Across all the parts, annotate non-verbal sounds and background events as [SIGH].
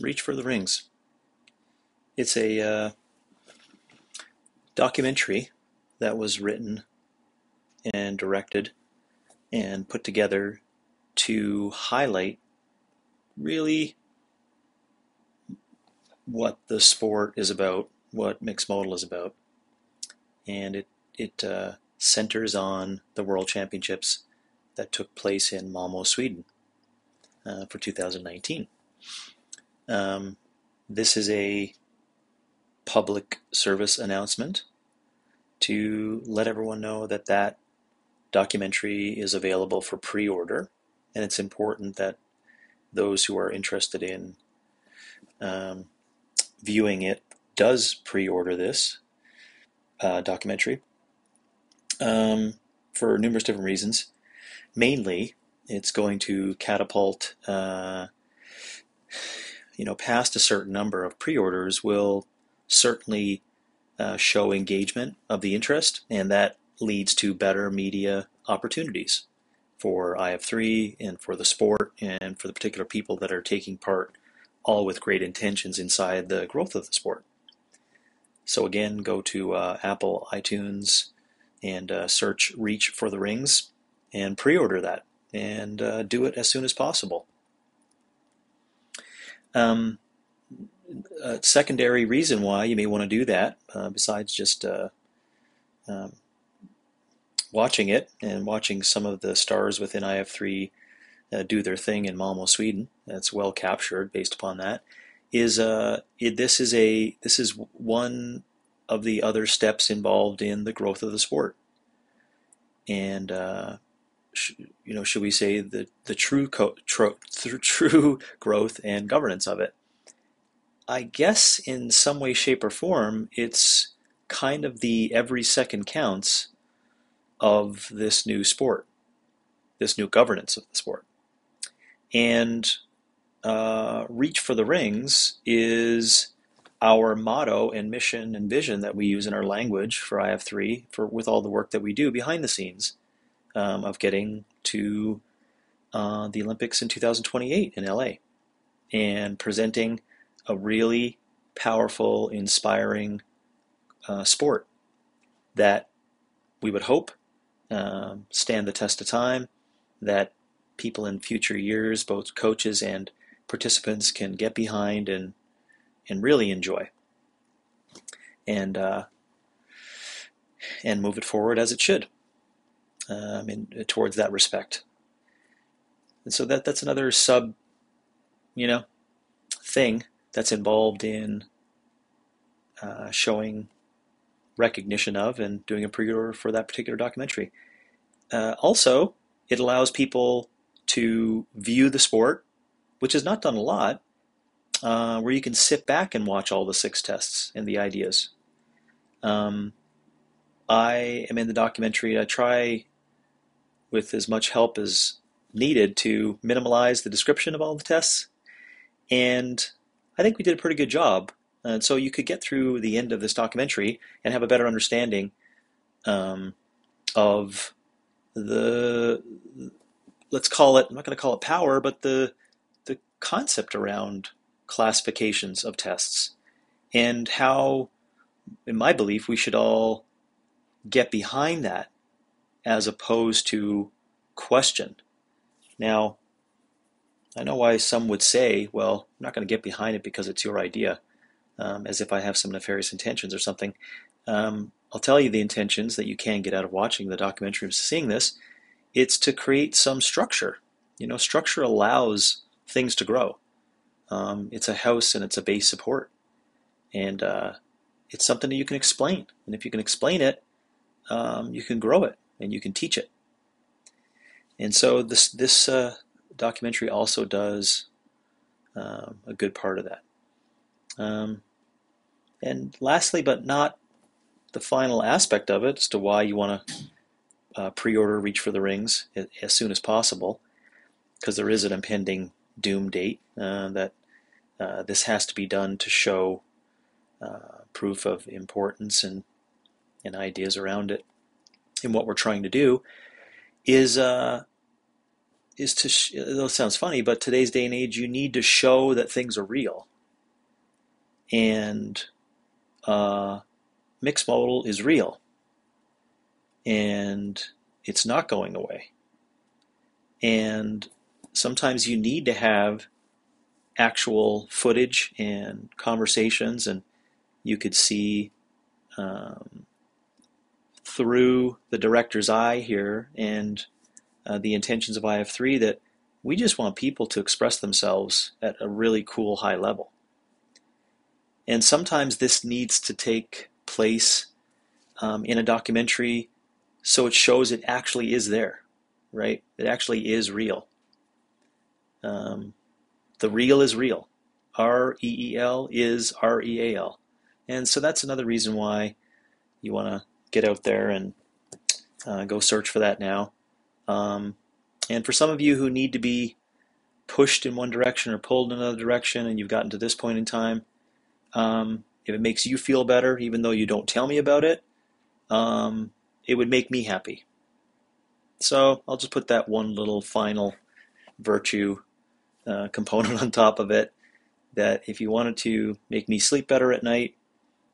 Reach for the Rings. It's a uh, documentary that was written and directed and put together to highlight really what the sport is about, what mixed modal is about, and it it uh, centers on the World Championships that took place in Malmo, Sweden, uh, for 2019. Um, this is a public service announcement to let everyone know that that documentary is available for pre-order, and it's important that those who are interested in um, viewing it does pre-order this uh, documentary um, for numerous different reasons. Mainly, it's going to catapult, uh, you know, past a certain number of pre-orders will certainly uh, show engagement of the interest, and that leads to better media opportunities for IF3 and for the sport and for the particular people that are taking part, all with great intentions inside the growth of the sport. So again, go to uh, Apple iTunes and uh, search Reach for the Rings and pre-order that and uh, do it as soon as possible. Um, a secondary reason why you may want to do that, uh, besides just uh, um, watching it and watching some of the stars within IF3 uh, do their thing in Malmo, Sweden, that's well captured based upon that, is uh, it, this is a this is one of the other steps involved in the growth of the sport, and uh, you know, should we say the the true co- tro- [LAUGHS] true growth and governance of it. I guess in some way, shape, or form, it's kind of the every second counts of this new sport, this new governance of the sport. And uh, Reach for the Rings is our motto and mission and vision that we use in our language for IF3 for with all the work that we do behind the scenes um, of getting to uh, the Olympics in 2028 in LA and presenting a really powerful, inspiring uh, sport that we would hope um, stand the test of time, that people in future years, both coaches and participants, can get behind and and really enjoy, and uh, and move it forward as it should, um, in, towards that respect. And so that that's another sub, you know, thing that's involved in uh, showing recognition of and doing a pre-order for that particular documentary. Uh, also, it allows people to view the sport, which is not done a lot, uh, where you can sit back and watch all the six tests and the ideas. Um, I am in the documentary. I try, with as much help as needed, to minimize the description of all the tests, and I think we did a pretty good job. And so you could get through the end of this documentary and have a better understanding um, of the let's call it I'm not going to call it power, but the the concept around classifications of tests and how, in my belief, we should all get behind that as opposed to question. Now, I know why some would say, well, I'm not going to get behind it because it's your idea, um, as if I have some nefarious intentions or something. Um, I'll tell you the intentions that you can get out of watching the documentary and seeing this. It's to create some structure. You know, structure allows things to grow. Um, it's a house and it's a base support. And uh, it's something that you can explain. And if you can explain it, um, you can grow it and you can teach it. And so this this uh, documentary also does um, a good part of that. Um, and lastly, but not the final aspect of it, as to why you want to uh, pre-order Reach for the Rings as soon as possible, because there is an impending doom date uh, that uh, this has to be done to show uh, proof of importance and and ideas around it. And what we're trying to do is uh, is to, sh- it sounds funny, but today's day and age, you need to show that things are real. And uh, mixed modal is real. And it's not going away. And sometimes you need to have actual footage and conversations, and you could see um, through the director's eye here and uh, the intentions of IF3 that we just want people to express themselves at a really cool high level. And sometimes this needs to take place um, in a documentary so it shows it actually is there, right? It actually is real. Um, the real is real. R E E L is R E A L. And so that's another reason why you want to get out there and uh, go search for that now. Um, and for some of you who need to be pushed in one direction or pulled in another direction, and you've gotten to this point in time, um, if it makes you feel better, even though you don't tell me about it, um, it would make me happy. So I'll just put that one little final virtue uh, component [LAUGHS] on top of it. That if you wanted to make me sleep better at night,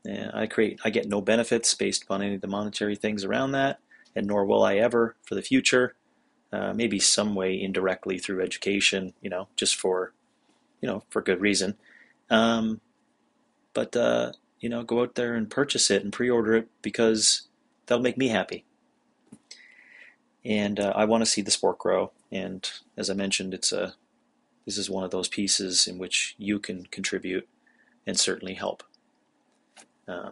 I create, I get no benefits based upon any of the monetary things around that, and nor will I ever for the future. Uh, maybe some way indirectly through education, you know, just for, you know, for good reason. Um, but uh, you know, go out there and purchase it and pre-order it because that'll make me happy. And uh, I want to see the sport grow. And as I mentioned, it's a this is one of those pieces in which you can contribute and certainly help. Uh,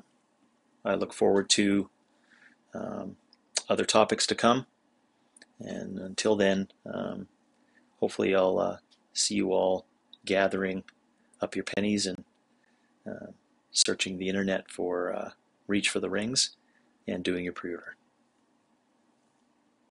I look forward to um, other topics to come. And until then, um, hopefully, I'll uh, see you all gathering up your pennies and uh, searching the internet for uh, Reach for the Rings and doing your pre order.